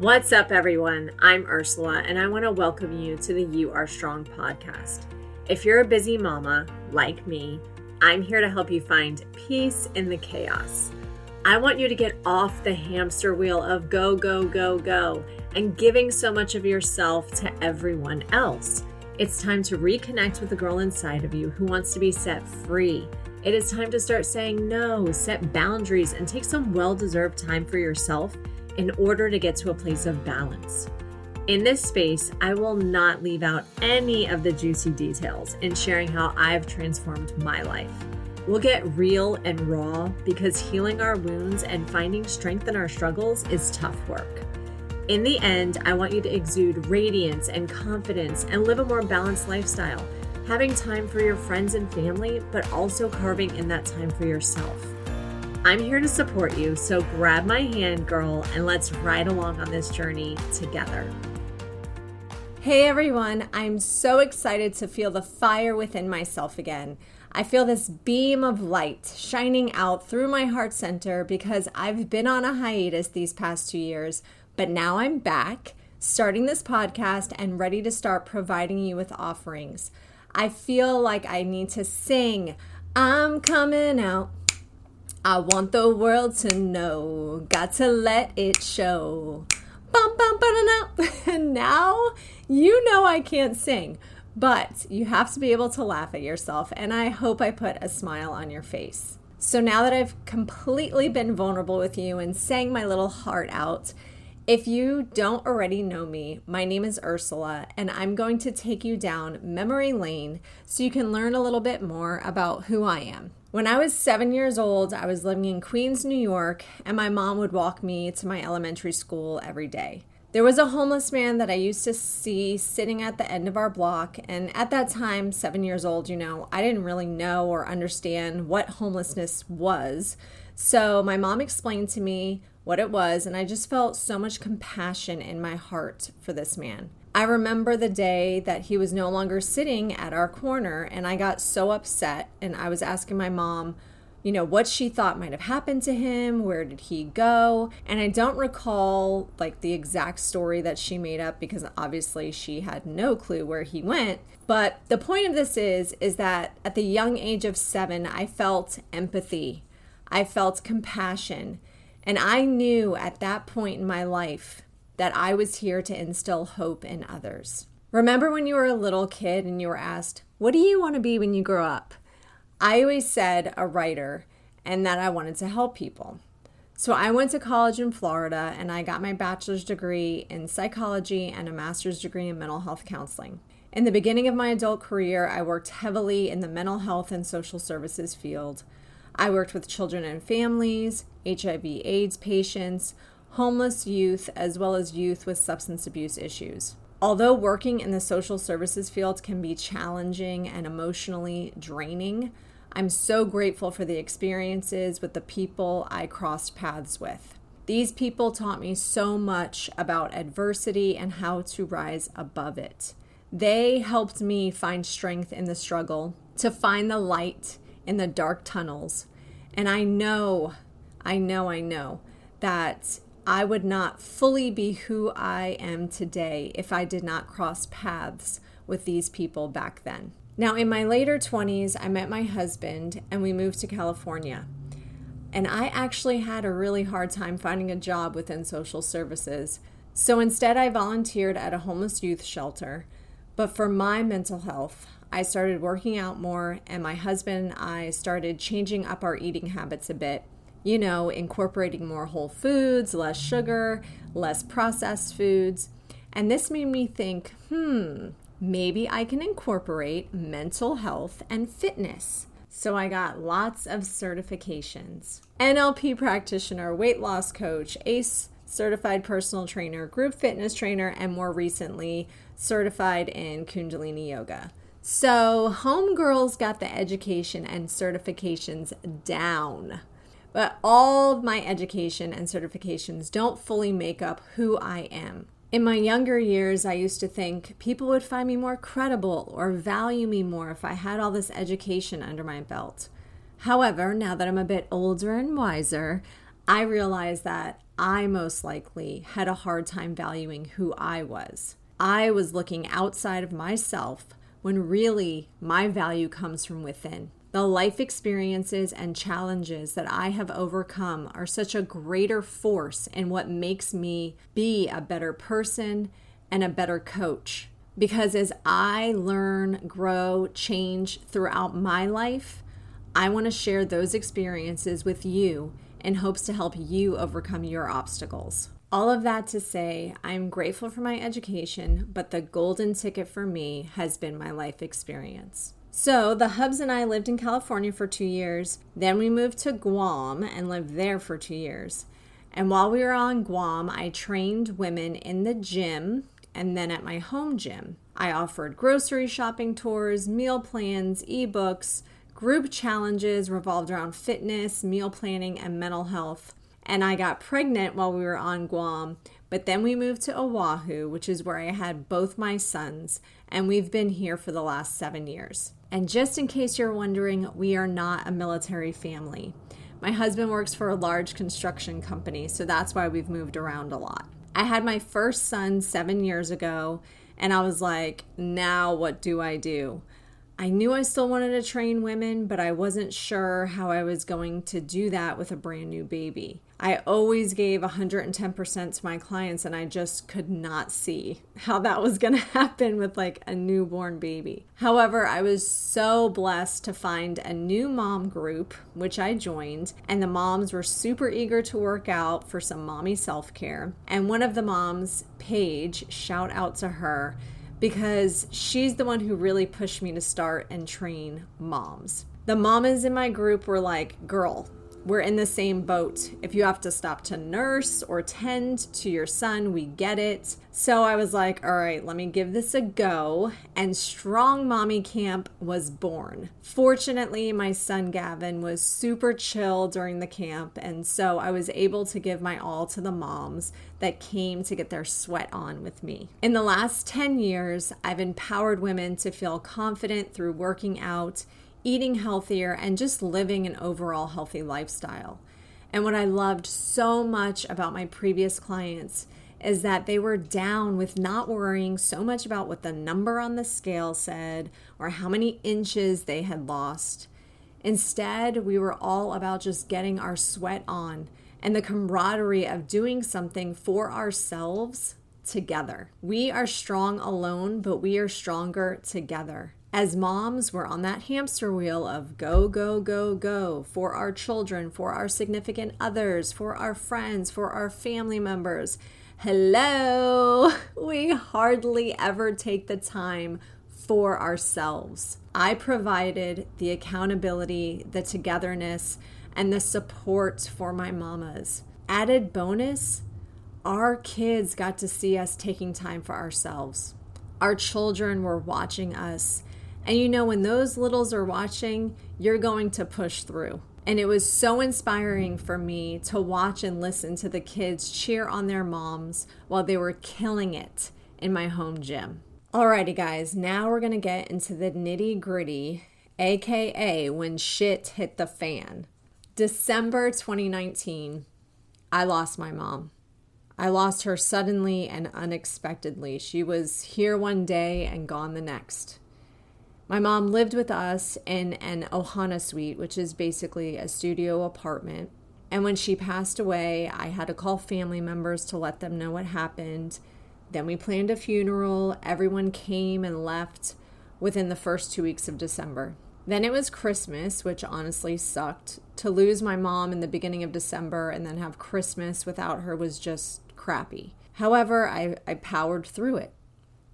What's up, everyone? I'm Ursula, and I want to welcome you to the You Are Strong podcast. If you're a busy mama like me, I'm here to help you find peace in the chaos. I want you to get off the hamster wheel of go, go, go, go, and giving so much of yourself to everyone else. It's time to reconnect with the girl inside of you who wants to be set free. It is time to start saying no, set boundaries, and take some well deserved time for yourself in order to get to a place of balance. In this space, I will not leave out any of the juicy details in sharing how I've transformed my life. We'll get real and raw because healing our wounds and finding strength in our struggles is tough work. In the end, I want you to exude radiance and confidence and live a more balanced lifestyle, having time for your friends and family, but also carving in that time for yourself. I'm here to support you, so grab my hand, girl, and let's ride along on this journey together. Hey everyone, I'm so excited to feel the fire within myself again. I feel this beam of light shining out through my heart center because I've been on a hiatus these past two years, but now I'm back, starting this podcast and ready to start providing you with offerings. I feel like I need to sing, I'm coming out. I want the world to know, got to let it show. Bum, bum, bum, and now you know I can't sing, but you have to be able to laugh at yourself, and I hope I put a smile on your face. So now that I've completely been vulnerable with you and sang my little heart out, if you don't already know me, my name is Ursula, and I'm going to take you down memory lane so you can learn a little bit more about who I am. When I was seven years old, I was living in Queens, New York, and my mom would walk me to my elementary school every day. There was a homeless man that I used to see sitting at the end of our block, and at that time, seven years old, you know, I didn't really know or understand what homelessness was. So my mom explained to me what it was, and I just felt so much compassion in my heart for this man. I remember the day that he was no longer sitting at our corner, and I got so upset. And I was asking my mom, you know, what she thought might have happened to him, where did he go? And I don't recall like the exact story that she made up because obviously she had no clue where he went. But the point of this is is that at the young age of 7, I felt empathy. I felt compassion. And I knew at that point in my life that I was here to instill hope in others. Remember when you were a little kid and you were asked, What do you want to be when you grow up? I always said a writer and that I wanted to help people. So I went to college in Florida and I got my bachelor's degree in psychology and a master's degree in mental health counseling. In the beginning of my adult career, I worked heavily in the mental health and social services field. I worked with children and families, HIV/AIDS patients, homeless youth, as well as youth with substance abuse issues. Although working in the social services field can be challenging and emotionally draining, I'm so grateful for the experiences with the people I crossed paths with. These people taught me so much about adversity and how to rise above it. They helped me find strength in the struggle, to find the light in the dark tunnels. And I know, I know, I know that I would not fully be who I am today if I did not cross paths with these people back then. Now, in my later 20s, I met my husband and we moved to California. And I actually had a really hard time finding a job within social services. So instead, I volunteered at a homeless youth shelter. But for my mental health, I started working out more, and my husband and I started changing up our eating habits a bit you know, incorporating more whole foods, less sugar, less processed foods. And this made me think, hmm, maybe I can incorporate mental health and fitness. So I got lots of certifications NLP practitioner, weight loss coach, ACE certified personal trainer, group fitness trainer, and more recently, certified in Kundalini Yoga. So, homegirls got the education and certifications down. But all of my education and certifications don't fully make up who I am. In my younger years, I used to think people would find me more credible or value me more if I had all this education under my belt. However, now that I'm a bit older and wiser, I realize that I most likely had a hard time valuing who I was. I was looking outside of myself when really my value comes from within. The life experiences and challenges that I have overcome are such a greater force in what makes me be a better person and a better coach. Because as I learn, grow, change throughout my life, I want to share those experiences with you in hopes to help you overcome your obstacles. All of that to say, I'm grateful for my education, but the golden ticket for me has been my life experience. So, the Hubs and I lived in California for two years. Then we moved to Guam and lived there for two years. And while we were on Guam, I trained women in the gym and then at my home gym. I offered grocery shopping tours, meal plans, ebooks, group challenges revolved around fitness, meal planning, and mental health. And I got pregnant while we were on Guam, but then we moved to Oahu, which is where I had both my sons, and we've been here for the last seven years. And just in case you're wondering, we are not a military family. My husband works for a large construction company, so that's why we've moved around a lot. I had my first son seven years ago, and I was like, now what do I do? I knew I still wanted to train women, but I wasn't sure how I was going to do that with a brand new baby. I always gave 110% to my clients, and I just could not see how that was going to happen with like a newborn baby. However, I was so blessed to find a new mom group, which I joined, and the moms were super eager to work out for some mommy self care. And one of the moms, Paige, shout out to her because she's the one who really pushed me to start and train moms. The mamas in my group were like, girl, we're in the same boat. If you have to stop to nurse or tend to your son, we get it. So I was like, all right, let me give this a go. And Strong Mommy Camp was born. Fortunately, my son Gavin was super chill during the camp. And so I was able to give my all to the moms that came to get their sweat on with me. In the last 10 years, I've empowered women to feel confident through working out eating healthier, and just living an overall healthy lifestyle. And what I loved so much about my previous clients is that they were down with not worrying so much about what the number on the scale said or how many inches they had lost. Instead, we were all about just getting our sweat on and the camaraderie of doing something for ourselves together. We are strong alone, but we are stronger together. As moms, we're on that hamster wheel of go, go, go, go for our children, for our significant others, for our friends, for our family members. Hello! We hardly ever take the time for ourselves. I provided the accountability, the togetherness, and the support for my mamas. Added bonus, our kids got to see us taking time for ourselves. Our children were watching us and you know, when those littles are watching, you're going to push through. And it was so inspiring for me to watch and listen to the kids cheer on their moms while they were killing it in my home gym. Alrighty, guys, now we're gonna get into the nitty gritty, aka when shit hit the fan. December 2019, I lost my mom. I lost her suddenly and unexpectedly. She was here one day and gone the next. My mom lived with us in an Ohana suite, which is basically a studio apartment. And when she passed away, I had to call family members to let them know what happened. Then we planned a funeral. Everyone came and left within the first two weeks of December. Then it was Christmas, which honestly sucked. To lose my mom in the beginning of December and then have Christmas without her was just crappy. However, I, I powered through it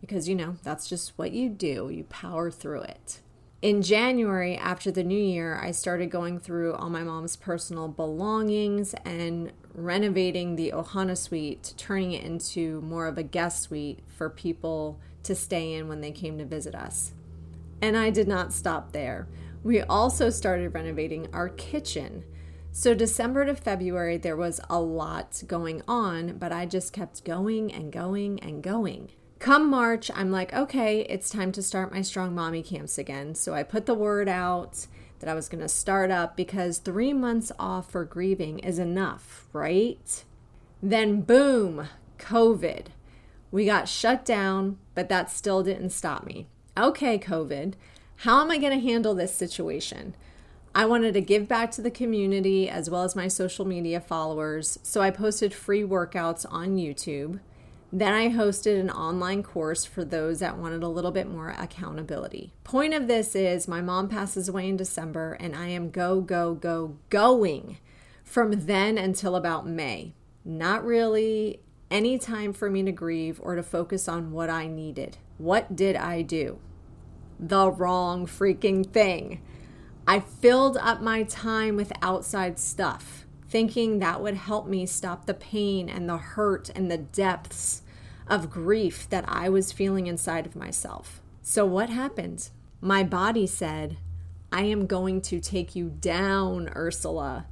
because, you know, that's just what you do. You power through it. In January, after the new year, I started going through all my mom's personal belongings and renovating the Ohana suite, turning it into more of a guest suite for people to stay in when they came to visit us. And I did not stop there. We also started renovating our kitchen. So, December to February, there was a lot going on, but I just kept going and going and going. Come March, I'm like, okay, it's time to start my Strong Mommy camps again. So I put the word out that I was going to start up because three months off for grieving is enough, right? Then, boom, COVID. We got shut down, but that still didn't stop me. Okay, COVID, how am I going to handle this situation? I wanted to give back to the community as well as my social media followers, so I posted free workouts on YouTube. Then I hosted an online course for those that wanted a little bit more accountability. Point of this is my mom passes away in December and I am go, go, go, going from then until about May. Not really any time for me to grieve or to focus on what I needed. What did I do? The wrong freaking thing. I filled up my time with outside stuff, thinking that would help me stop the pain and the hurt and the depths of grief that I was feeling inside of myself. So, what happened? My body said, I am going to take you down, Ursula.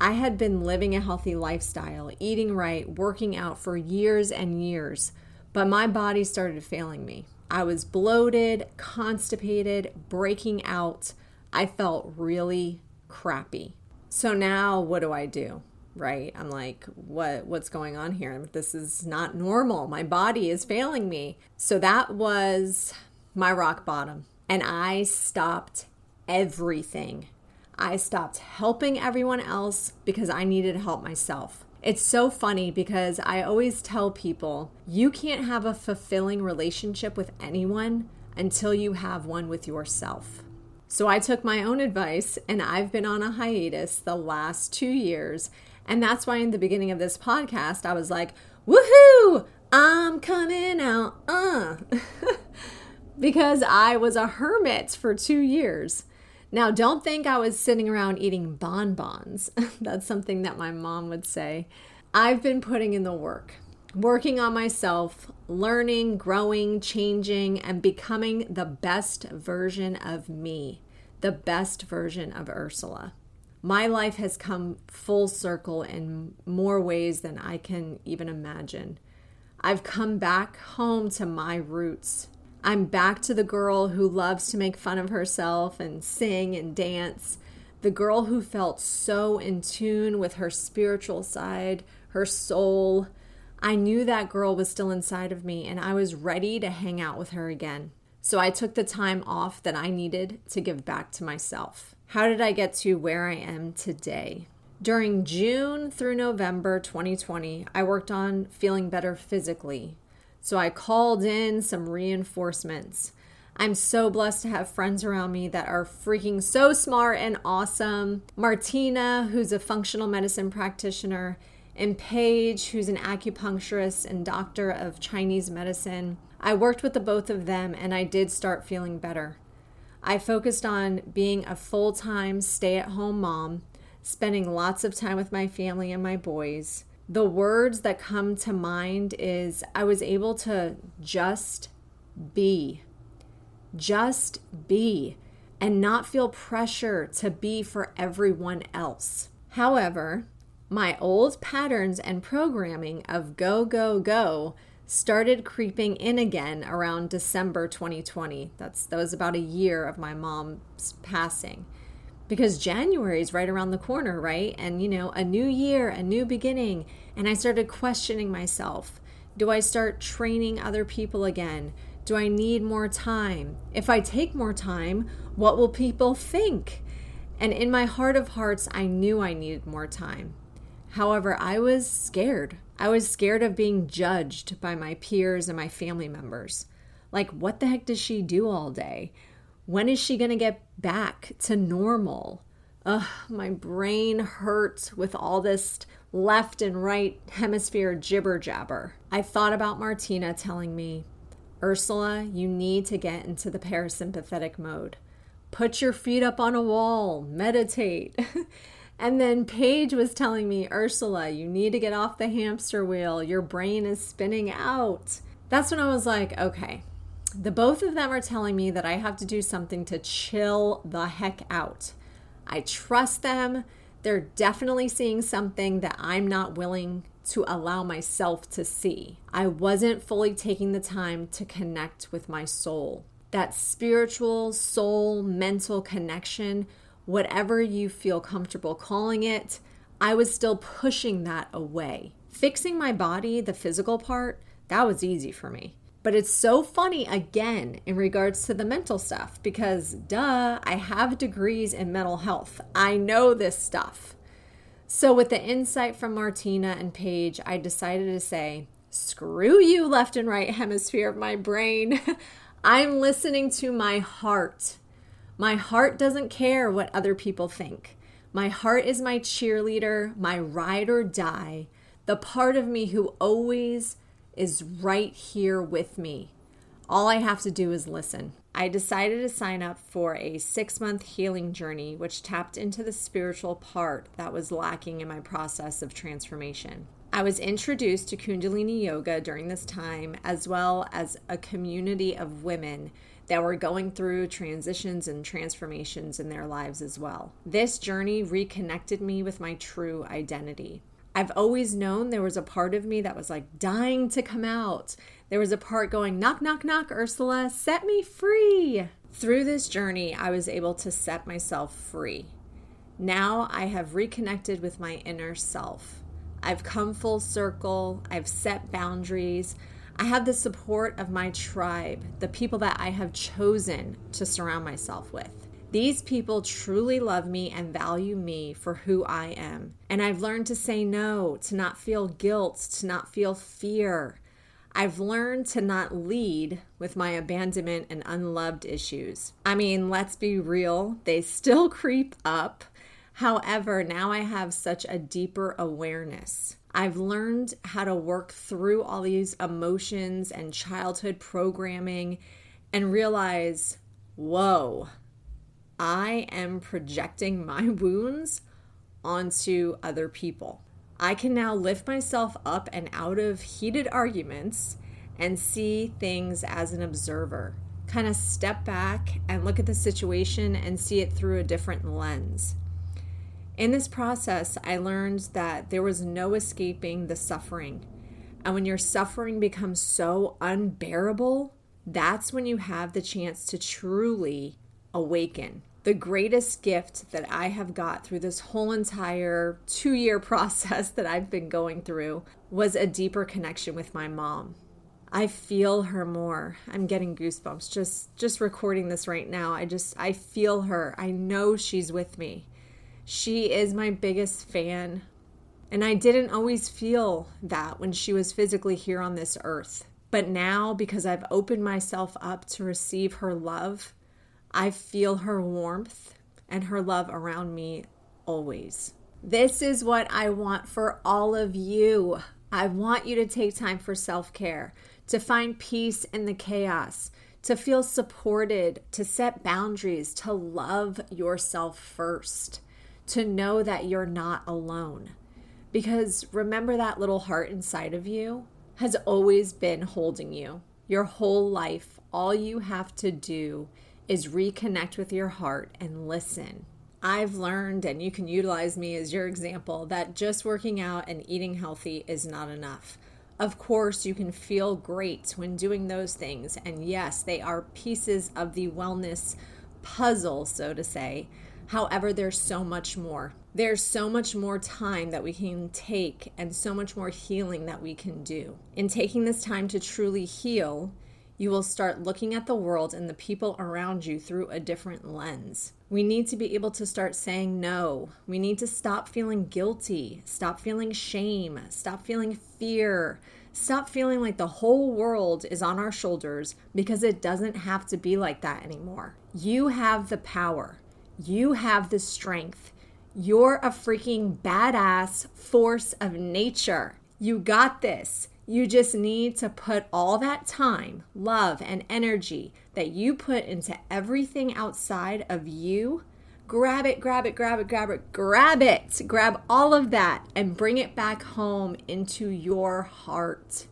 I had been living a healthy lifestyle, eating right, working out for years and years, but my body started failing me. I was bloated, constipated, breaking out I felt really crappy. So now what do I do? Right? I'm like, what what's going on here? This is not normal. My body is failing me. So that was my rock bottom. And I stopped everything. I stopped helping everyone else because I needed help myself. It's so funny because I always tell people you can't have a fulfilling relationship with anyone until you have one with yourself. So I took my own advice and I've been on a hiatus the last two years. And that's why in the beginning of this podcast, I was like, woohoo, I'm coming out. Uh. because I was a hermit for two years. Now, don't think I was sitting around eating bonbons. That's something that my mom would say. I've been putting in the work working on myself, learning, growing, changing, and becoming the best version of me, the best version of Ursula. My life has come full circle in more ways than I can even imagine. I've come back home to my roots. I'm back to the girl who loves to make fun of herself and sing and dance, the girl who felt so in tune with her spiritual side, her soul, I knew that girl was still inside of me and I was ready to hang out with her again. So I took the time off that I needed to give back to myself. How did I get to where I am today? During June through November 2020, I worked on feeling better physically. So I called in some reinforcements. I'm so blessed to have friends around me that are freaking so smart and awesome. Martina, who's a functional medicine practitioner, and Paige, who's an acupuncturist and doctor of Chinese medicine. I worked with the both of them and I did start feeling better. I focused on being a full time stay at home mom, spending lots of time with my family and my boys. The words that come to mind is I was able to just be. Just be and not feel pressure to be for everyone else. However, my old patterns and programming of go, go, go started creeping in again around December 2020. That's that was about a year of my mom's passing. Because January is right around the corner, right? And you know, a new year, a new beginning, and I started questioning myself. Do I start training other people again? Do I need more time? If I take more time, what will people think? And in my heart of hearts, I knew I needed more time. However, I was scared. I was scared of being judged by my peers and my family members. Like, what the heck does she do all day? When is she going to get back to normal? Ugh, my brain hurts with all this left and right hemisphere jibber jabber. I thought about Martina telling me, Ursula, you need to get into the parasympathetic mode. Put your feet up on a wall, meditate. And then Paige was telling me, Ursula, you need to get off the hamster wheel. Your brain is spinning out. That's when I was like, okay. The both of them are telling me that I have to do something to chill the heck out. I trust them. They're definitely seeing something that I'm not willing to allow myself to see. I wasn't fully taking the time to connect with my soul. That spiritual, soul, mental connection whatever you feel comfortable calling it, I was still pushing that away. Fixing my body, the physical part, that was easy for me. But it's so funny again in regards to the mental stuff because, duh, I have degrees in mental health. I know this stuff. So, with the insight from Martina and Paige, I decided to say, screw you, left and right hemisphere of my brain. I'm listening to my heart. My heart doesn't care what other people think. My heart is my cheerleader, my ride or die, the part of me who always is right here with me. All I have to do is listen. I decided to sign up for a six month healing journey, which tapped into the spiritual part that was lacking in my process of transformation. I was introduced to Kundalini Yoga during this time, as well as a community of women that were going through transitions and transformations in their lives as well. This journey reconnected me with my true identity. I've always known there was a part of me that was like dying to come out. There was a part going, knock, knock, knock, Ursula, set me free. Through this journey, I was able to set myself free. Now I have reconnected with my inner self. I've come full circle. I've set boundaries. I have the support of my tribe, the people that I have chosen to surround myself with. These people truly love me and value me for who I am. And I've learned to say no, to not feel guilt, to not feel fear. I've learned to not lead with my abandonment and unloved issues. I mean, let's be real, they still creep up. However, now I have such a deeper awareness. I've learned how to work through all these emotions and childhood programming and realize, whoa, I am projecting my wounds onto other people. I can now lift myself up and out of heated arguments and see things as an observer. Kind of step back and look at the situation and see it through a different lens. In this process, I learned that there was no escaping the suffering. And when your suffering becomes so unbearable, that's when you have the chance to truly awaken the greatest gift that I have got through this whole entire two year process that I've been going through was a deeper connection with my mom. I feel her more. I'm getting goosebumps just just recording this right now. I just I feel her. I know she's with me. She is my biggest fan. And I didn't always feel that when she was physically here on this earth. But now because I've opened myself up to receive her love, I feel her warmth and her love around me always. This is what I want for all of you. I want you to take time for self care, to find peace in the chaos, to feel supported, to set boundaries, to love yourself first, to know that you're not alone. Because remember that little heart inside of you has always been holding you. Your whole life, all you have to do is reconnect with your heart and listen. I've learned, and you can utilize me as your example, that just working out and eating healthy is not enough. Of course, you can feel great when doing those things, and yes, they are pieces of the wellness puzzle, so to say. However, there's so much more. There's so much more time that we can take and so much more healing that we can do. In taking this time to truly heal, you will start looking at the world and the people around you through a different lens. We need to be able to start saying no. We need to stop feeling guilty, stop feeling shame, stop feeling fear, stop feeling like the whole world is on our shoulders because it doesn't have to be like that anymore. You have the power, you have the strength. You're a freaking badass force of nature. You got this. You just need to put all that time, love, and energy that you put into everything outside of you. Grab it, grab it, grab it, grab it, grab it. Grab all of that and bring it back home into your heart.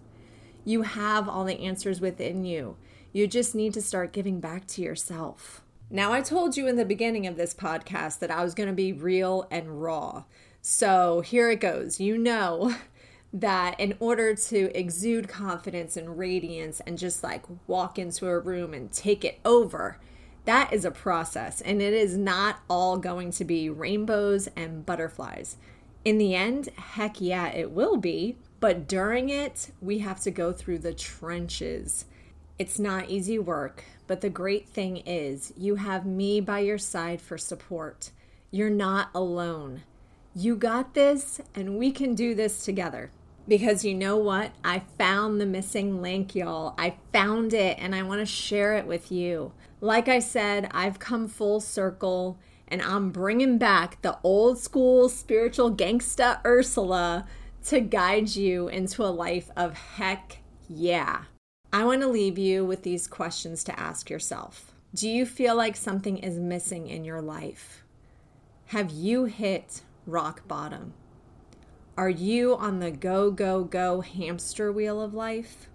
You have all the answers within you. You just need to start giving back to yourself. Now, I told you in the beginning of this podcast that I was going to be real and raw. So here it goes. You know that in order to exude confidence and radiance and just like walk into a room and take it over, that is a process and it is not all going to be rainbows and butterflies. In the end, heck yeah, it will be. But during it, we have to go through the trenches. It's not easy work, but the great thing is you have me by your side for support. You're not alone. You got this, and we can do this together. Because you know what? I found the missing link, y'all. I found it, and I want to share it with you. Like I said, I've come full circle, and I'm bringing back the old school spiritual gangsta Ursula to guide you into a life of heck yeah. I want to leave you with these questions to ask yourself. Do you feel like something is missing in your life? Have you hit rock bottom? Are you on the go, go, go hamster wheel of life?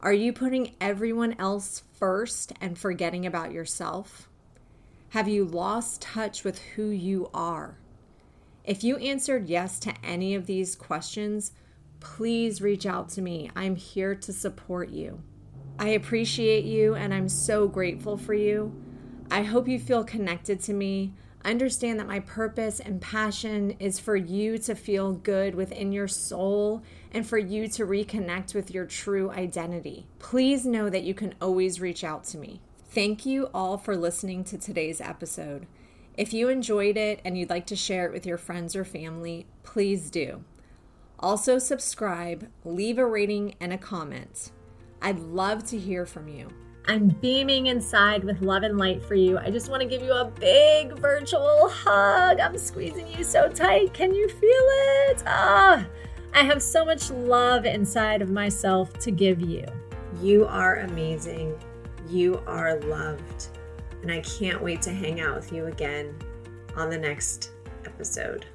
Are you putting everyone else first and forgetting about yourself? Have you lost touch with who you are? If you answered yes to any of these questions, please reach out to me. I'm here to support you. I appreciate you and I'm so grateful for you. I hope you feel connected to me. Understand that my purpose and passion is for you to feel good within your soul and for you to reconnect with your true identity. Please know that you can always reach out to me. Thank you all for listening to today's episode. If you enjoyed it and you'd like to share it with your friends or family, please do. Also, subscribe, leave a rating, and a comment. I'd love to hear from you. I'm beaming inside with love and light for you. I just want to give you a big virtual hug. I'm squeezing you so tight. Can you feel it? Ah, I have so much love inside of myself to give you. You are amazing. You are loved and I can't wait to hang out with you again on the next episode.